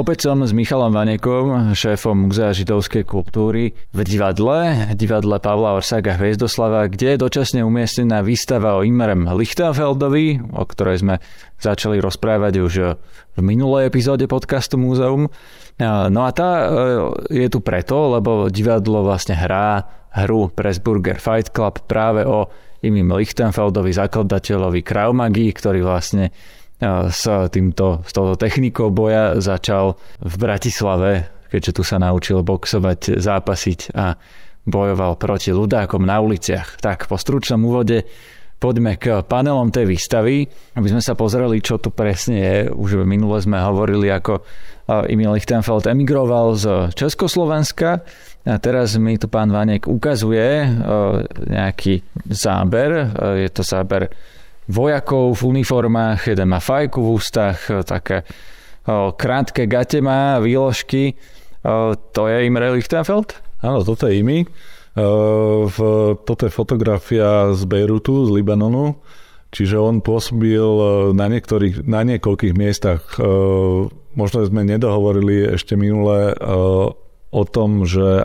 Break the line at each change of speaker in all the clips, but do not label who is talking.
Opäť som s Michalom Vanekom, šéfom Muzea židovskej kultúry v divadle, divadle Pavla Orsaga Hviezdoslava, kde je dočasne umiestnená výstava o Imrem Lichtenfeldovi, o ktorej sme začali rozprávať už v minulej epizóde podcastu Múzeum. No a tá e, je tu preto, lebo divadlo vlastne hrá hru Pressburger Fight Club práve o Imim Lichtenfeldovi, zakladateľovi Kraumagii, ktorý vlastne s, týmto, s touto technikou boja začal v Bratislave, keďže tu sa naučil boxovať, zápasiť a bojoval proti ľudákom na uliciach. Tak po stručnom úvode poďme k panelom tej výstavy, aby sme sa pozreli, čo to presne je. Už minule sme hovorili, ako Emil Lichtenfeld emigroval z Československa a teraz mi tu pán Vanek ukazuje nejaký záber. Je to záber vojakov v uniformách, jeden má fajku v ústach, také krátke gate má, výložky. To je Imre Lichtenfeld?
Áno, toto je Imi. Toto je fotografia z Beirutu, z Libanonu. Čiže on pôsobil na, niektorých, na niekoľkých miestach. Možno sme nedohovorili ešte minule o tom, že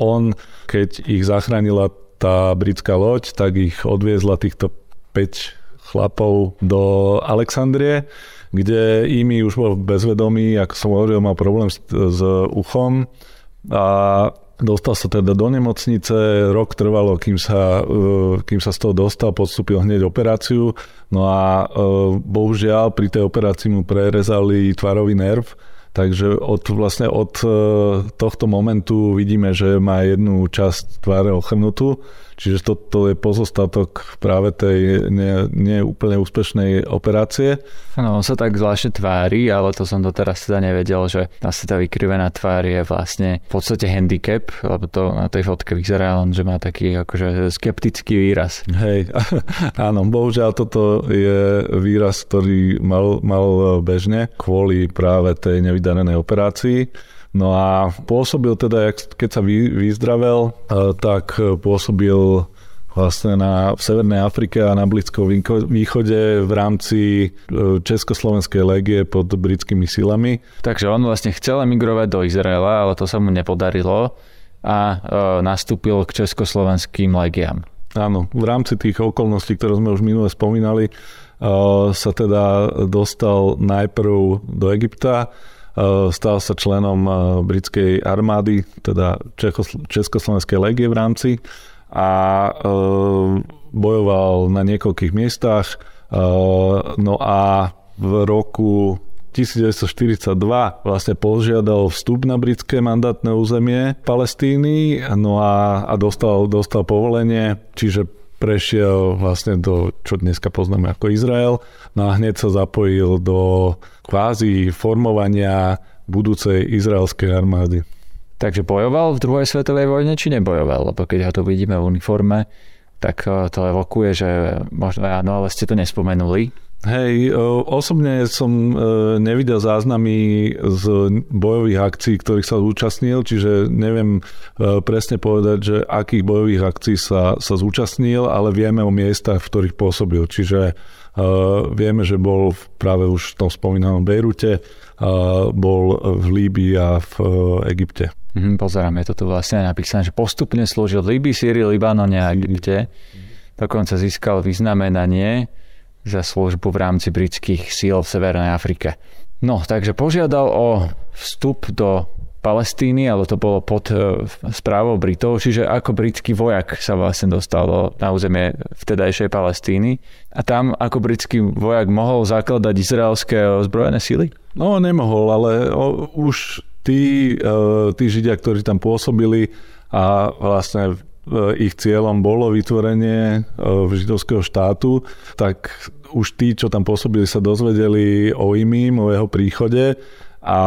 on, keď ich zachránila tá britská loď, tak ich odviezla týchto 5 chlapov do Alexandrie, kde Imi už bol bezvedomý, ako som hovoril, mal problém s, s uchom a dostal sa teda do nemocnice, rok trvalo, kým sa, e, kým sa z toho dostal, podstúpil hneď operáciu, no a e, bohužiaľ pri tej operácii mu prerezali tvarový nerv, Takže od, vlastne od e, tohto momentu vidíme, že má jednu časť tváre ochrnutú Čiže toto to je pozostatok práve tej nie, nie úplne úspešnej operácie.
No, on sa tak zvláštne tvári, ale to som doteraz teda nevedel, že asi tá vykrivená tvár je vlastne v podstate handicap, lebo to na tej fotke vyzerá len, že má taký akože skeptický výraz.
Hej, áno, bohužiaľ toto je výraz, ktorý mal, mal bežne kvôli práve tej nevydarenej operácii. No a pôsobil teda, keď sa vyzdravel, e, tak pôsobil vlastne na, v Severnej Afrike a na Blízkom východe v rámci e, Československej legie pod britskými silami.
Takže on vlastne chcel emigrovať do Izraela, ale to sa mu nepodarilo a e, nastúpil k československým legiám.
Áno, v rámci tých okolností, ktoré sme už minule spomínali, e, sa teda dostal najprv do Egypta, stal sa členom eh, britskej armády, teda Československej legie v rámci a eh, bojoval na niekoľkých miestach. No a v roku 1942 vlastne požiadal vstup na britské mandátne územie Palestíny no a, a dostal, dostal povolenie, čiže prešiel vlastne do, čo dneska poznáme ako Izrael, no a hneď sa zapojil do kvázi formovania budúcej izraelskej armády.
Takže bojoval v druhej svetovej vojne, či nebojoval? Lebo keď ho tu vidíme v uniforme, tak eh, to evokuje, že možno áno, ale ste to nespomenuli.
Hej, osobne som e, nevidel záznamy z bojových akcií, ktorých sa zúčastnil, čiže neviem e, presne povedať, že akých bojových akcií sa, sa zúčastnil, ale vieme o miestach, v ktorých pôsobil. Čiže vieme, že bol práve už v tom spomínanom Bejrute, bol v Líbii a v Egypte.
Mm, pozerám, je to tu vlastne napísané, že postupne slúžil v Líbii, Syrii, Libanone a Egypte. Dokonca získal vyznamenanie za službu v rámci britských síl v Severnej Afrike. No, takže požiadal o vstup do Palestíny, ale to bolo pod e, správou Britov, čiže ako britský vojak sa vlastne dostal na územie vtedajšej Palestíny. A tam ako britský vojak mohol zakladať izraelské ozbrojené síly?
No, nemohol, ale už tí, e, tí Židia, ktorí tam pôsobili a vlastne ich cieľom bolo vytvorenie židovského štátu, tak už tí, čo tam pôsobili, sa dozvedeli o imím, o jeho príchode a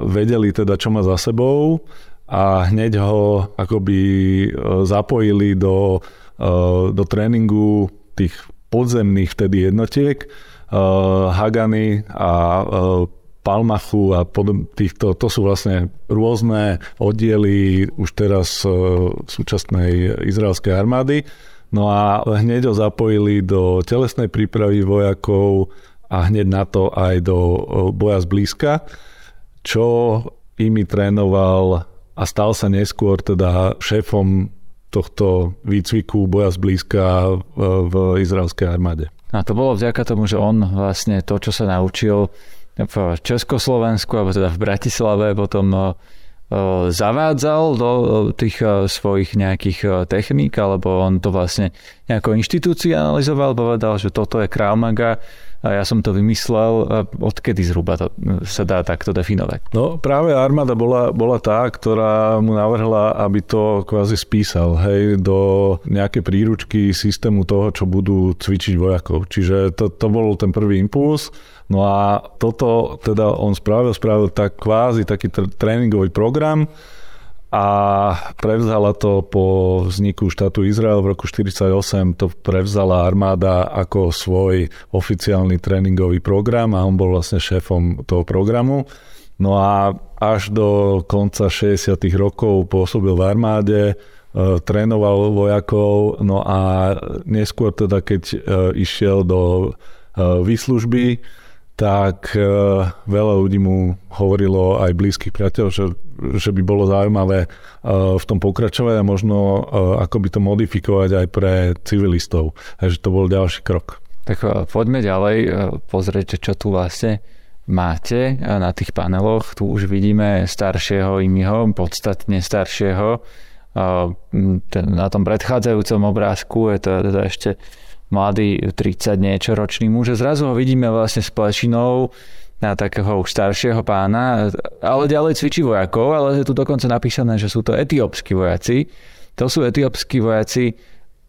vedeli teda, čo má za sebou a hneď ho akoby e, zapojili do, e, do tréningu tých podzemných vtedy jednotiek, e, Hagany a Palmachu a pod týchto, to sú vlastne rôzne oddiely už teraz súčasnej izraelskej armády. No a hneď ho zapojili do telesnej prípravy vojakov a hneď na to aj do boja zblízka čo imi trénoval a stal sa neskôr teda šéfom tohto výcviku boja zblízka v izraelskej armáde.
A to bolo vďaka tomu, že on vlastne to, čo sa naučil v Československu, alebo teda v Bratislave, potom zavádzal do tých svojich nejakých techník, alebo on to vlastne nejako inštitucionalizoval, povedal, že toto je Krav a ja som to vymyslel. Odkedy zhruba to sa dá takto definovať?
No práve armáda bola, bola tá, ktorá mu navrhla, aby to kvázi spísal hej, do nejaké príručky systému toho, čo budú cvičiť vojakov. Čiže to, to bol ten prvý impuls. No a toto teda on spravil, spravil tak kvázi taký tréningový program a prevzala to po vzniku štátu Izrael v roku 1948, to prevzala armáda ako svoj oficiálny tréningový program a on bol vlastne šéfom toho programu. No a až do konca 60. rokov pôsobil v armáde, e, trénoval vojakov, no a neskôr teda, keď e, išiel do e, výslužby, tak e, veľa ľudí mu hovorilo aj blízkych priateľov, že, že by bolo zaujímavé e, v tom pokračovať a možno e, ako by to modifikovať aj pre civilistov. Takže to bol ďalší krok.
Tak poďme ďalej pozrieť, čo tu vlastne máte na tých paneloch. Tu už vidíme staršieho imiho, podstatne staršieho. Na tom predchádzajúcom obrázku je to teda ešte mladý 30 niečo ročný muž. Zrazu ho vidíme vlastne s plešinou na takého už staršieho pána, ale ďalej cvičí vojakov, ale je tu dokonca napísané, že sú to etiópsky vojaci. To sú etiópsky vojaci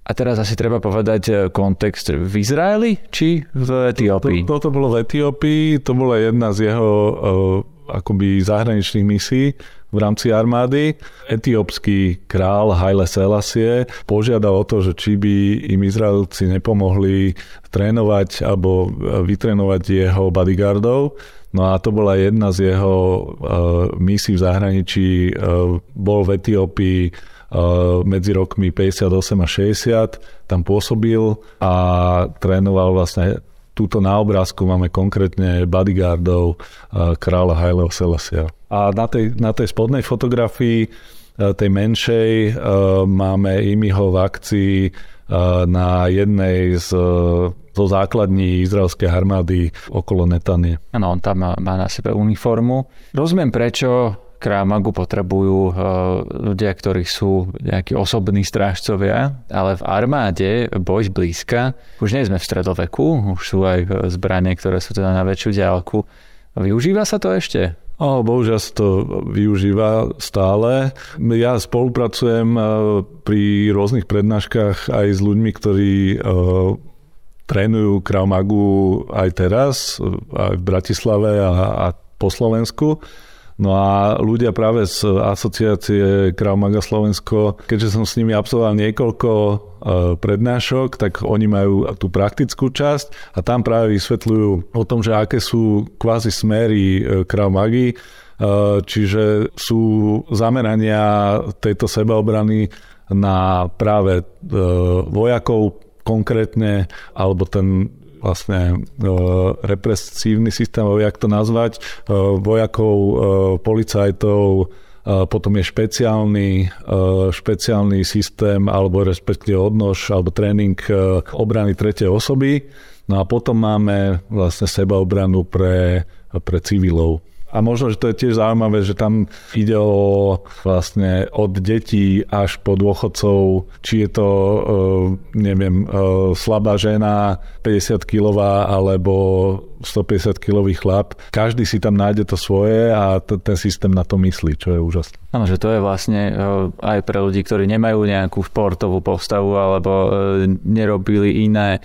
a teraz asi treba povedať e, kontext v Izraeli či v Etiópii?
To, to, toto bolo v Etiópii, to bola jedna z jeho uh, akoby zahraničných misií v rámci armády. Etiópsky král Haile Selassie požiadal o to, že či by im Izraelci nepomohli trénovať alebo vytrénovať jeho bodyguardov. No a to bola jedna z jeho uh, misií v zahraničí. Uh, bol v Etiópii uh, medzi rokmi 58 a 60, tam pôsobil a trénoval vlastne Túto na obrázku máme konkrétne bodyguardov kráľa Haileho Selasia. A na tej, na tej spodnej fotografii, eh, tej menšej, eh, máme Imiho v akcii na jednej z zo základní izraelskej armády okolo Netanie.
Áno, on tam má, na sebe uniformu. Rozumiem, prečo Krámagu potrebujú ľudia, ktorí sú nejakí osobní strážcovia, ale v armáde boj blízka, už nie sme v stredoveku, už sú aj zbranie, ktoré sú teda na väčšiu ďalku. Využíva sa to ešte?
O, bohužiaľ sa to využíva stále. Ja spolupracujem eh, pri rôznych prednáškach aj s ľuďmi, ktorí eh, trénujú Krav Magu aj teraz, aj v Bratislave a, a po Slovensku. No a ľudia práve z asociácie Krav Maga Slovensko, keďže som s nimi absolvoval niekoľko e, prednášok, tak oni majú tú praktickú časť a tam práve vysvetľujú o tom, že aké sú kvázi smery e, Krav Magy, e, čiže sú zamerania tejto sebaobrany na práve vojakov konkrétne, alebo ten vlastne e, represívny systém, jak to nazvať, e, vojakov, e, policajtov, potom je špeciálny, špeciálny systém alebo respektíve odnož alebo tréning obrany tretej osoby. No a potom máme vlastne sebaobranu pre, pre civilov. A možno, že to je tiež zaujímavé, že tam ide o vlastne od detí až po dôchodcov, či je to, e, neviem, e, slabá žena, 50 kilová alebo 150 kilový chlap. Každý si tam nájde to svoje a t- ten systém na to myslí, čo je úžasné.
Áno, že to je vlastne e, aj pre ľudí, ktorí nemajú nejakú športovú postavu alebo nerobili iné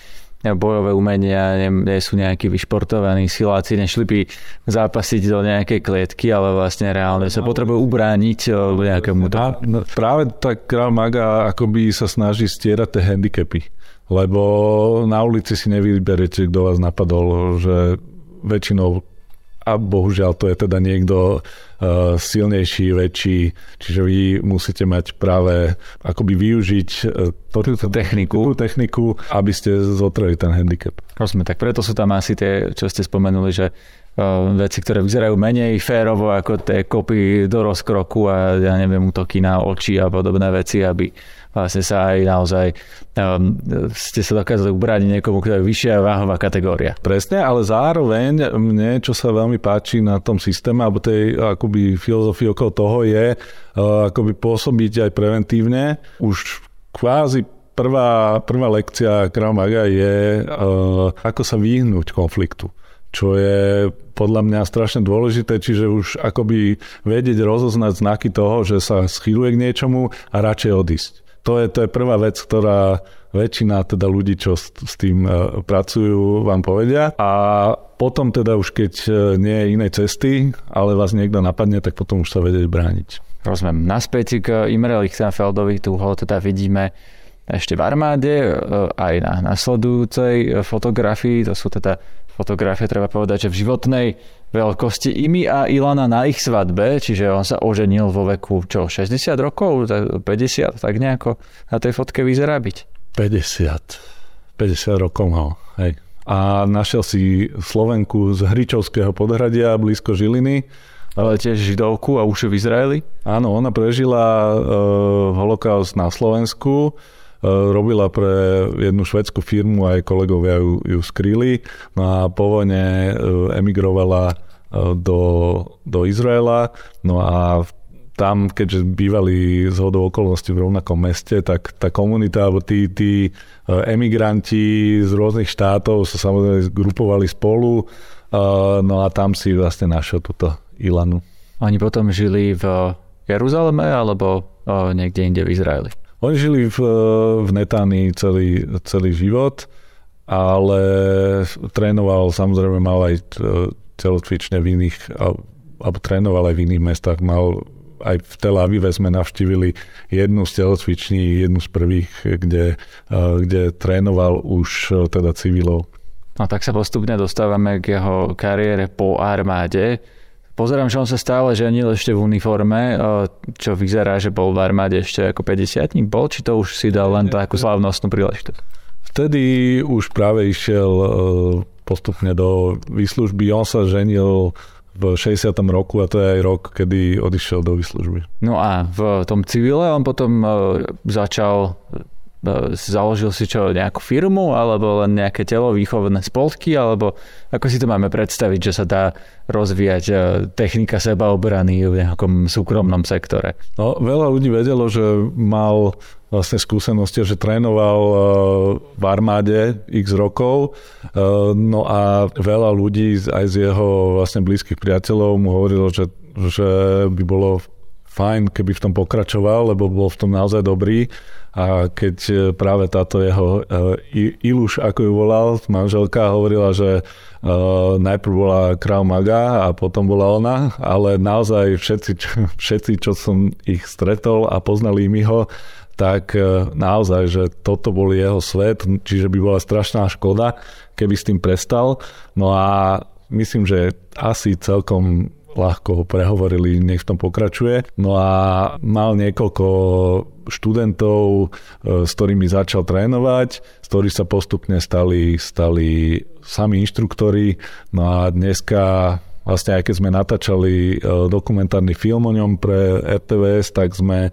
bojové umenia, nie, nie sú nejakí vyšportovaní siláci, nešli by zápasiť do nejakej klietky, ale vlastne reálne sa potrebujú ubrániť eh, nejakému... To...
No, práve tak Krav Maga akoby sa snaží stierať tie handicapy, lebo na ulici si nevyberete, kto vás napadol, že väčšinou a bohužiaľ to je teda niekto uh, silnejší, väčší, čiže vy musíte mať práve akoby využiť uh,
túto techniku.
Tú techniku, aby ste zotreli ten handicap.
Rozumiem, tak preto sú tam asi tie, čo ste spomenuli, že veci, ktoré vyzerajú menej férovo ako tie kopy do rozkroku a ja neviem, útoky na oči a podobné veci, aby vlastne sa aj naozaj um, ste sa dokázali ubrániť niekomu, kto je vyššia váhová kategória.
Presne, ale zároveň mne, čo sa veľmi páči na tom systéme, alebo tej akoby filozofii okolo toho je uh, akoby pôsobiť aj preventívne. Už kvázi prvá, prvá lekcia Krav Maga je, uh, ako sa vyhnúť konfliktu čo je podľa mňa strašne dôležité, čiže už akoby vedieť rozoznať znaky toho, že sa schýluje k niečomu a radšej odísť. To je, to je prvá vec, ktorá väčšina teda ľudí, čo s, s tým uh, pracujú, vám povedia. A potom teda už keď uh, nie je inej cesty, ale vás niekto napadne, tak potom už sa vedieť brániť.
Rozumiem. Naspäť k Imre Lichtenfeldovi, tu ho teda vidíme ešte v armáde, e, aj na nasledujúcej fotografii, to sú teda fotografie, treba povedať, že v životnej veľkosti Imi a Ilana na ich svadbe, čiže on sa oženil vo veku čo, 60 rokov, 50, tak nejako na tej fotke vyzerá byť.
50. 50 rokov mal, hej. A našiel si Slovenku z Hričovského podhradia blízko Žiliny.
Ale tiež židovku a už v Izraeli?
Áno, ona prežila uh, holokaust na Slovensku E, robila pre jednu švedskú firmu, aj kolegovia ju, ju skrýli. No a po vojne e, emigrovala e, do, do Izraela. No a tam, keďže bývali z hodou okolností v rovnakom meste, tak tá komunita, alebo tí, tí emigranti z rôznych štátov sa samozrejme zgrupovali spolu, no a tam si vlastne našiel túto Ilanu.
Oni potom žili v Jeruzaleme alebo niekde inde v Izraeli?
Oni žili v, v Netánii celý, celý život, ale trénoval, samozrejme mal aj celotvične v iných, alebo trénoval aj v iných mestách, mal aj v Tel Avive sme navštívili jednu z telocviční, jednu z prvých, kde, kde trénoval už teda civilov.
No tak sa postupne dostávame k jeho kariére po armáde. Pozerám, že on sa stále ženil ešte v uniforme, čo vyzerá, že bol v armáde ešte ako 50 bol, či to už si dal len takú slávnostnú príležitosť?
Vtedy už práve išiel e, postupne do výslužby. On sa ženil v 60. roku a to je aj rok, kedy odišiel do výslužby.
No a v tom civile on potom e, začal založil si čo, nejakú firmu, alebo len nejaké telo výchovné spolky, alebo ako si to máme predstaviť, že sa dá rozvíjať e, technika sebaobrany v nejakom súkromnom sektore?
No, veľa ľudí vedelo, že mal vlastne skúsenosti, že trénoval e, v armáde x rokov, no a veľa ľudí aj z jeho vlastne blízkych priateľov mu hovorilo, že, že by bolo fajn, keby v tom pokračoval, lebo bol v tom naozaj dobrý. A keď e, práve táto jeho uh, Iluš, ako ju volal, manželka, hovorila, že uh, najprv bola Krav Maga a potom bola ona, ale naozaj všetci, všetci, čo som ich stretol a poznali mi ho, tak naozaj, že toto bol jeho svet, čiže by bola strašná škoda, keby s tým prestal. No a myslím, že asi celkom ľahko ho prehovorili, nech v tom pokračuje. No a mal niekoľko študentov, e, s ktorými začal trénovať, z ktorých sa postupne stali, stali sami inštruktori. No a dneska vlastne aj keď sme natáčali e, dokumentárny film o ňom pre RTVS, tak sme e,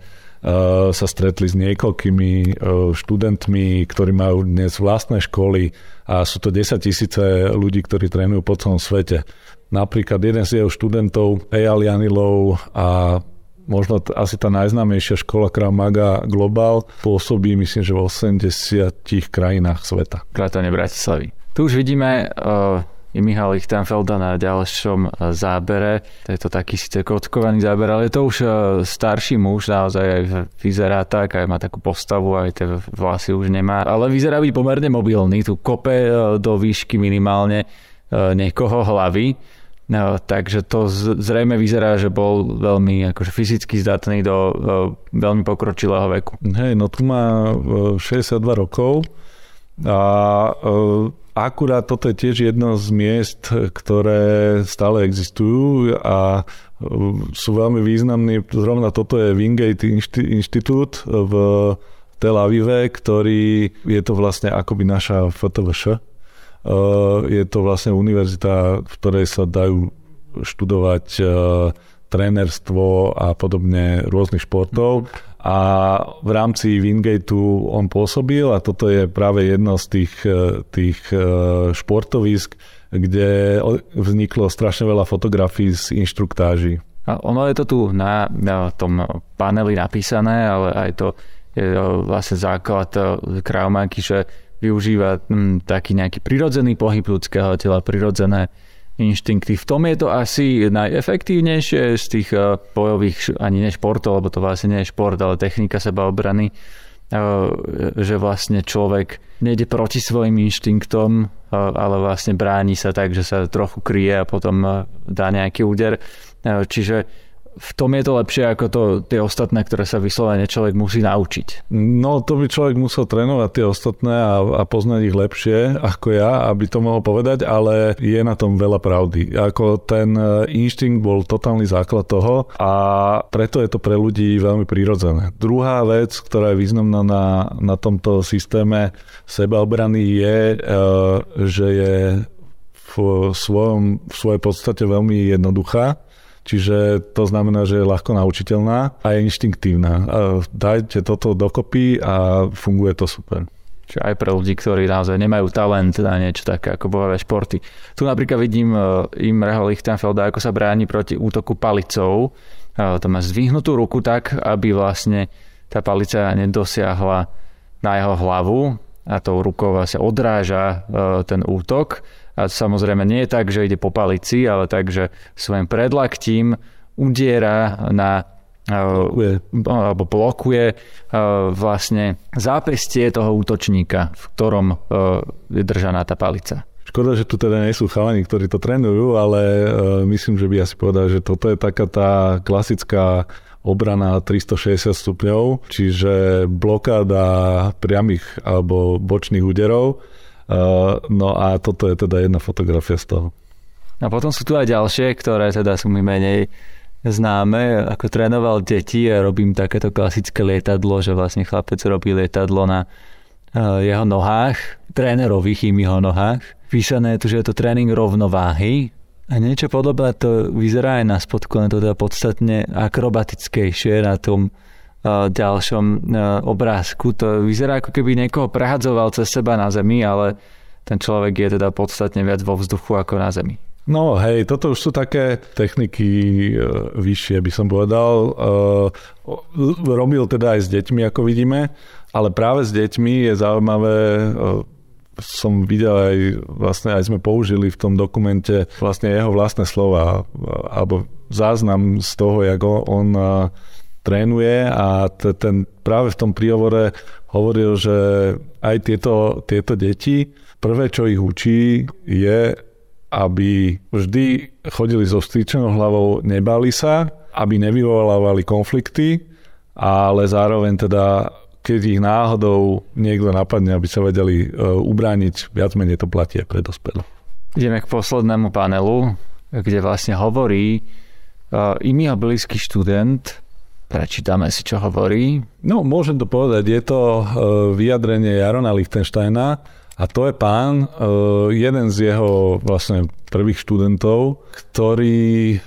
sa stretli s niekoľkými študentmi, ktorí majú dnes vlastné školy a sú to 10 tisíce ľudí, ktorí trénujú po celom svete. Napríklad jeden z jeho študentov, Eyal Janilov a možno t- asi tá najznámejšia škola Krav Maga Global pôsobí, myslím, že v 80 krajinách sveta.
Krátane Bratislavy. Tu už vidíme uh, i Michal Lichtenfelda na ďalšom uh, zábere. To je to taký síce kockovaný záber, ale je to už uh, starší muž, naozaj aj vyzerá tak, aj má takú postavu, aj tie vlasy už nemá. Ale vyzerá byť pomerne mobilný, tu kope uh, do výšky minimálne uh, niekoho hlavy No, takže to zrejme vyzerá, že bol veľmi akože fyzicky zdatný do uh, veľmi pokročilého veku.
Hej, no tu má uh, 62 rokov a uh, akurát toto je tiež jedno z miest, ktoré stále existujú a sú veľmi významní. Zrovna toto je Wingate inštitút v Tel Avive, ktorý je to vlastne akoby naša FTVŠ je to vlastne univerzita, v ktorej sa dajú študovať trénerstvo a podobne rôznych športov. A v rámci Wingateu on pôsobil a toto je práve jedno z tých, tých športovisk, kde vzniklo strašne veľa fotografií z inštruktáží.
A ono je to tu na, na tom paneli napísané, ale aj to je vlastne základ kraumanky, že využíva hm, taký nejaký prirodzený pohyb ľudského tela, prirodzené inštinkty. V tom je to asi najefektívnejšie z tých bojových, ani ne športov, lebo to vlastne nie je šport, ale technika sebaobrany, že vlastne človek nejde proti svojim inštinktom, ale vlastne bráni sa tak, že sa trochu kryje a potom dá nejaký úder. Čiže v tom je to lepšie ako to, tie ostatné, ktoré sa vyslovene človek musí naučiť.
No to by človek musel trénovať tie ostatné a, a poznať ich lepšie ako ja, aby to mohol povedať, ale je na tom veľa pravdy. Ako ten e, inštinkt bol totálny základ toho a preto je to pre ľudí veľmi prirodzené. Druhá vec, ktorá je významná na, na tomto systéme sebaobrany je, e, že je v, svojom, v svojej podstate veľmi jednoduchá Čiže to znamená, že je ľahko naučiteľná a je inštinktívna. Dajte toto dokopy a funguje to super.
Čiže aj pre ľudí, ktorí naozaj nemajú talent na niečo také ako bojové športy. Tu napríklad vidím e, Imreho Lichtenfelda, ako sa bráni proti útoku palicou. E, to má zdvihnutú ruku tak, aby vlastne tá palica nedosiahla na jeho hlavu a tou rukou vlastne odráža e, ten útok a samozrejme nie je tak, že ide po palici, ale tak, že svojim predlaktím udiera na blokuje. alebo blokuje vlastne zápestie toho útočníka, v ktorom je držaná tá palica.
Škoda, že tu teda nie sú chalani, ktorí to trénujú, ale myslím, že by asi povedal, že toto je taká tá klasická obrana 360 stupňov, čiže blokáda priamých alebo bočných úderov no a toto je teda jedna fotografia z toho.
A potom sú tu aj ďalšie, ktoré teda sú mi menej známe, ako trénoval deti a robím takéto klasické lietadlo, že vlastne chlapec robí lietadlo na uh, jeho nohách, trénerových jeho nohách. Písané je tu, že je to tréning rovnováhy a niečo podobné to vyzerá aj na spodku, len to teda podstatne akrobatickejšie na tom ďalšom obrázku. To vyzerá ako keby niekoho prehadzoval cez seba na zemi, ale ten človek je teda podstatne viac vo vzduchu ako na zemi.
No hej, toto už sú také techniky e, vyššie, by som povedal. E, robil teda aj s deťmi, ako vidíme, ale práve s deťmi je zaujímavé e, som videl aj, vlastne aj sme použili v tom dokumente vlastne jeho vlastné slova alebo záznam z toho, jak on trénuje a t- ten práve v tom príhovore hovoril, že aj tieto, tieto deti, prvé, čo ich učí, je, aby vždy chodili so stýčenou hlavou, nebali sa, aby nevyvolávali konflikty, ale zároveň teda keď ich náhodou niekto napadne, aby sa vedeli uh, ubrániť, viac menej to platí pre dospelých.
Ideme k poslednému panelu, kde vlastne hovorí uh, imi blízky študent Prečítame si, čo hovorí.
No, môžem to povedať. Je to e, vyjadrenie Jarona Lichtensteina a to je pán, e, jeden z jeho vlastne prvých študentov, ktorý e,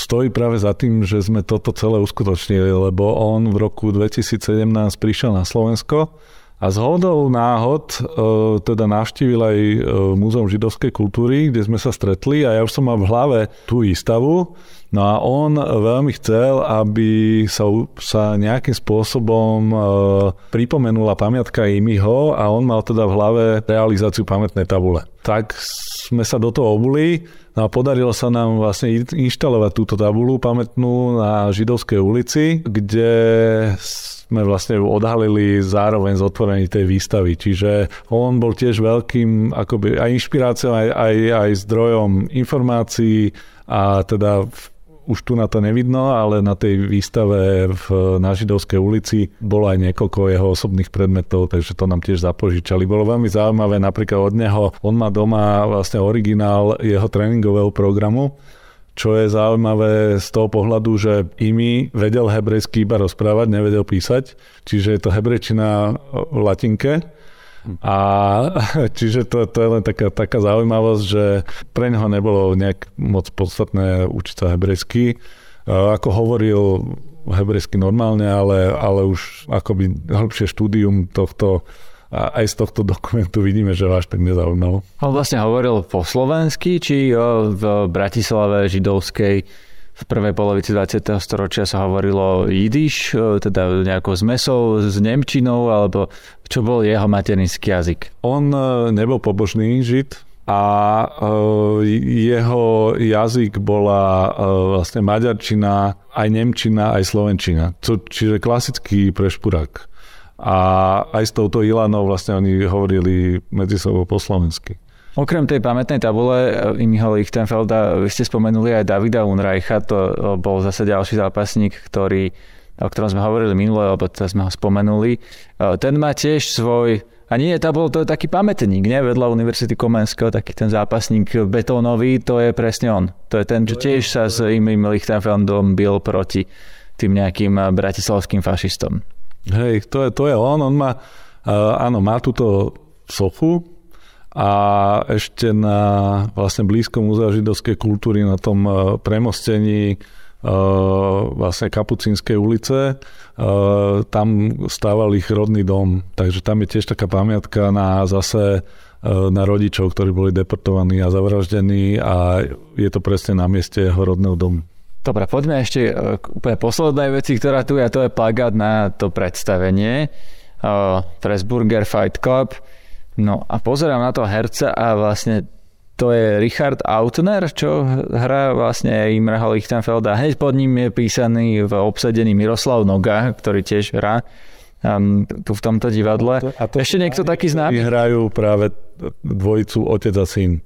stojí práve za tým, že sme toto celé uskutočnili, lebo on v roku 2017 prišiel na Slovensko a z hodou náhod teda navštívil aj Múzeum židovskej kultúry, kde sme sa stretli a ja už som mal v hlave tú výstavu, No a on veľmi chcel, aby sa, sa nejakým spôsobom e, pripomenula pamiatka Imiho a on mal teda v hlave realizáciu pamätnej tabule. Tak sme sa do toho obuli no a podarilo sa nám vlastne inštalovať túto tabulu pamätnú na Židovskej ulici, kde sme vlastne odhalili zároveň z otvorení tej výstavy. Čiže on bol tiež veľkým akoby aj inšpiráciou, aj, aj, aj zdrojom informácií a teda už tu na to nevidno, ale na tej výstave v, na Židovskej ulici bolo aj niekoľko jeho osobných predmetov, takže to nám tiež zapožičali. Bolo veľmi zaujímavé napríklad od neho, on má doma vlastne originál jeho tréningového programu, čo je zaujímavé z toho pohľadu, že Imi vedel hebrejsky iba rozprávať, nevedel písať, čiže je to hebrečina v latinke A čiže to, to je len taká, taká zaujímavosť, že pre neho nebolo nejak moc podstatné učiť sa hebrejsky. Ako hovoril hebrejsky normálne, ale, ale už akoby hĺbšie štúdium tohto a aj z tohto dokumentu vidíme, že vás tak nezaujímalo.
On vlastne hovoril po slovensky, či v Bratislave židovskej v prvej polovici 20. storočia sa hovorilo jidiš, teda nejakou zmesou s nemčinou, alebo čo bol jeho materinský jazyk?
On e, nebol pobožný žid a e, jeho jazyk bola e, vlastne maďarčina, aj nemčina, aj slovenčina. Čiže klasický prešpurák. A aj s touto Ilanou vlastne oni hovorili medzi sebou po slovensky.
Okrem tej pamätnej tabule eh, Imiho Lichtenfelda, vy ste spomenuli aj Davida Unreicha, to eh, bol zase ďalší zápasník, ktorý, o ktorom sme hovorili minule, alebo teraz sme ho spomenuli. Ten má tiež svoj a nie, to bol to taký pamätník, nie? Vedľa Univerzity Komenského, taký ten zápasník betónový, to je presne on. To je ten, čo tiež sa s Imim Lichtenfeldom bil proti tým nejakým bratislavským fašistom.
Hej, to je, to je on. On má, áno, má túto sochu, a ešte na vlastne blízkom múzea židovskej kultúry na tom e, premostení e, vlastne Kapucínskej ulice, e, tam stával ich rodný dom, takže tam je tiež taká pamiatka na zase na rodičov, ktorí boli deportovaní a zavraždení a je to presne na mieste jeho rodného domu.
Dobre, poďme ešte k úplne poslednej veci, ktorá tu je, a to je plagát na to predstavenie. Pressburger Fight Club. No a pozerám na to herca a vlastne to je Richard Autner, čo hrá vlastne Imreho Lichtenfelda. Hneď pod ním je písaný v obsadený Miroslav Noga, ktorý tiež hrá um, tu v tomto divadle. A to, Ešte niekto taký známy?
hrajú práve dvojicu otec a syn.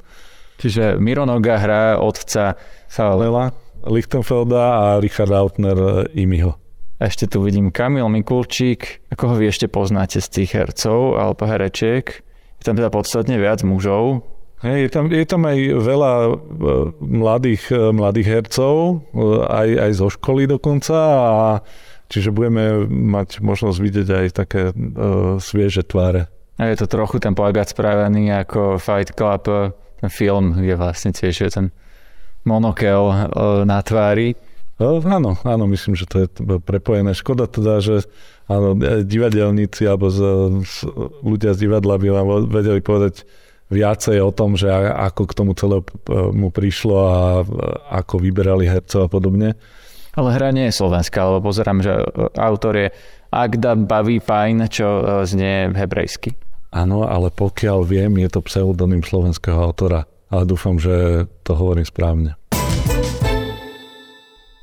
Čiže Miro Noga hrá otca
Lela Lichtenfelda a Richard Autner Imiho.
Ešte tu vidím Kamil Mikulčík. Ako ho vy ešte poznáte z tých hercov alebo herečiek? Je tam teda podstatne viac mužov.
Hej, je, tam, je tam aj veľa e, mladých, e, mladých hercov, e, aj, aj zo školy dokonca a čiže budeme mať možnosť vidieť aj také uh, svieže tváre.
A je to trochu ten plagát spravený ako Fight Club, ten film je vlastne tiež je ten monokel na tvári.
Uh, áno, áno, myslím, že to je prepojené. Škoda teda, že áno, divadelníci alebo z, z, ľudia z divadla by vám vedeli povedať viacej o tom, že ako k tomu celému prišlo a ako vyberali hercov a podobne.
Ale hra nie je slovenská, lebo pozerám, že autor je Agda Baví Fajn, čo e, znie hebrejsky.
Áno, ale pokiaľ viem, je to pseudonym slovenského autora. Ale dúfam, že to hovorím správne.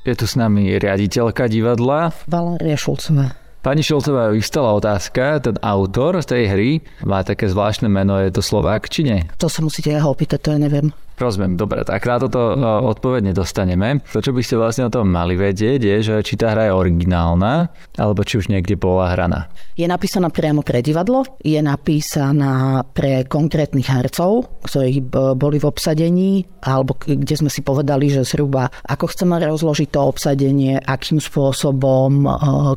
Je tu s nami riaditeľka divadla.
Valéria Šulcová.
Pani Šolcová vystala otázka, ten autor z tej hry má také zvláštne meno, je to Slovák či nie?
To sa musíte jeho opýtať, to ja neviem.
Rozumiem, dobre, tak na toto no, odpoveď nedostaneme. To, čo by ste vlastne o tom mali vedieť, je, že či tá hra je originálna, alebo či už niekde bola hraná.
Je napísaná priamo pre divadlo, je napísaná pre konkrétnych hercov, ktorí boli v obsadení, alebo kde sme si povedali, že zhruba ako chceme rozložiť to obsadenie, akým spôsobom, e,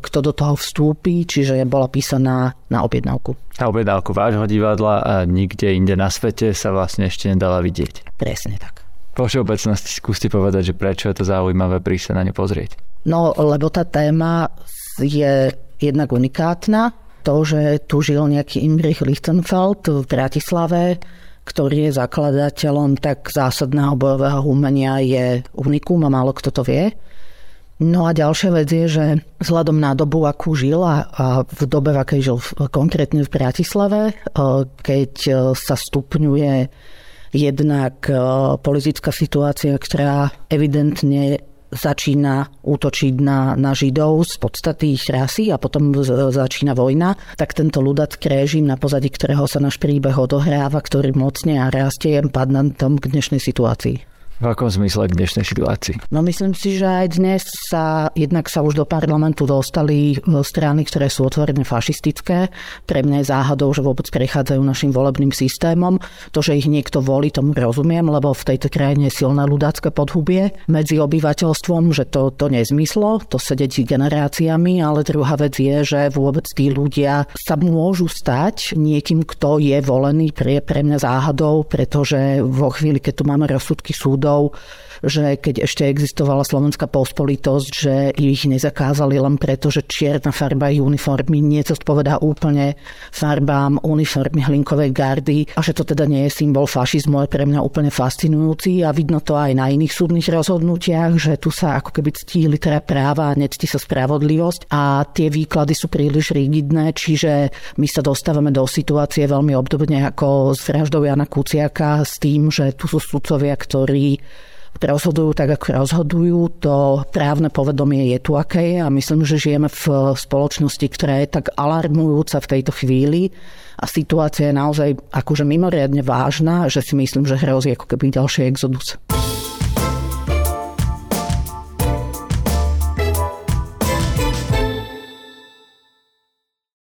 kto do toho vstúpi, čiže bola písaná na objednávku.
Na objednávku vášho divadla a nikde inde na svete sa vlastne ešte nedala vidieť.
Presne tak.
Po všeobecnosti skúste povedať, že prečo je to zaujímavé prísť sa na ňu pozrieť.
No, lebo tá téma je jednak unikátna. To, že tu žil nejaký Imrich Lichtenfeld v Bratislave, ktorý je zakladateľom tak zásadného bojového umenia, je unikum a málo kto to vie. No a ďalšia vec je, že vzhľadom na dobu, akú žil a, v dobe, v akej žil konkrétne v Bratislave, keď sa stupňuje jednak e, politická situácia, ktorá evidentne začína útočiť na, na Židov z podstaty ich rasy a potom začína vojna, tak tento ľudacký režim, na pozadí ktorého sa náš príbeh odohráva, ktorý mocne a rastie, padná tom k dnešnej situácii.
V akom zmysle k dnešnej situácii?
No myslím si, že aj dnes sa, jednak sa už do parlamentu dostali e, strany, ktoré sú otvorené fašistické. Pre mňa je záhadou, že vôbec prechádzajú našim volebným systémom. To, že ich niekto volí, tomu rozumiem, lebo v tejto krajine je silné ľudácké podhubie medzi obyvateľstvom, že to, to nezmyslo, to sedieť generáciami, ale druhá vec je, že vôbec tí ľudia sa môžu stať niekým, kto je volený pre, pre mňa záhadou, pretože vo chvíli, keď tu máme rozsudky súdov, súdov, že keď ešte existovala slovenská pospolitosť, že ich nezakázali len preto, že čierna farba ich uniformy povedá úplne farbám uniformy hlinkovej gardy a že to teda nie je symbol fašizmu, je pre mňa úplne fascinujúci a vidno to aj na iných súdnych rozhodnutiach, že tu sa ako keby ctí litera práva a nectí sa spravodlivosť a tie výklady sú príliš rigidné, čiže my sa dostávame do situácie veľmi obdobne ako s vraždou Jana Kuciaka s tým, že tu sú sudcovia, rozhodujú tak, ako rozhodujú. To právne povedomie je tu aké a myslím, že žijeme v spoločnosti, ktorá je tak alarmujúca v tejto chvíli a situácia je naozaj akože mimoriadne vážna, že si myslím, že hrozí ako keby ďalší exodus.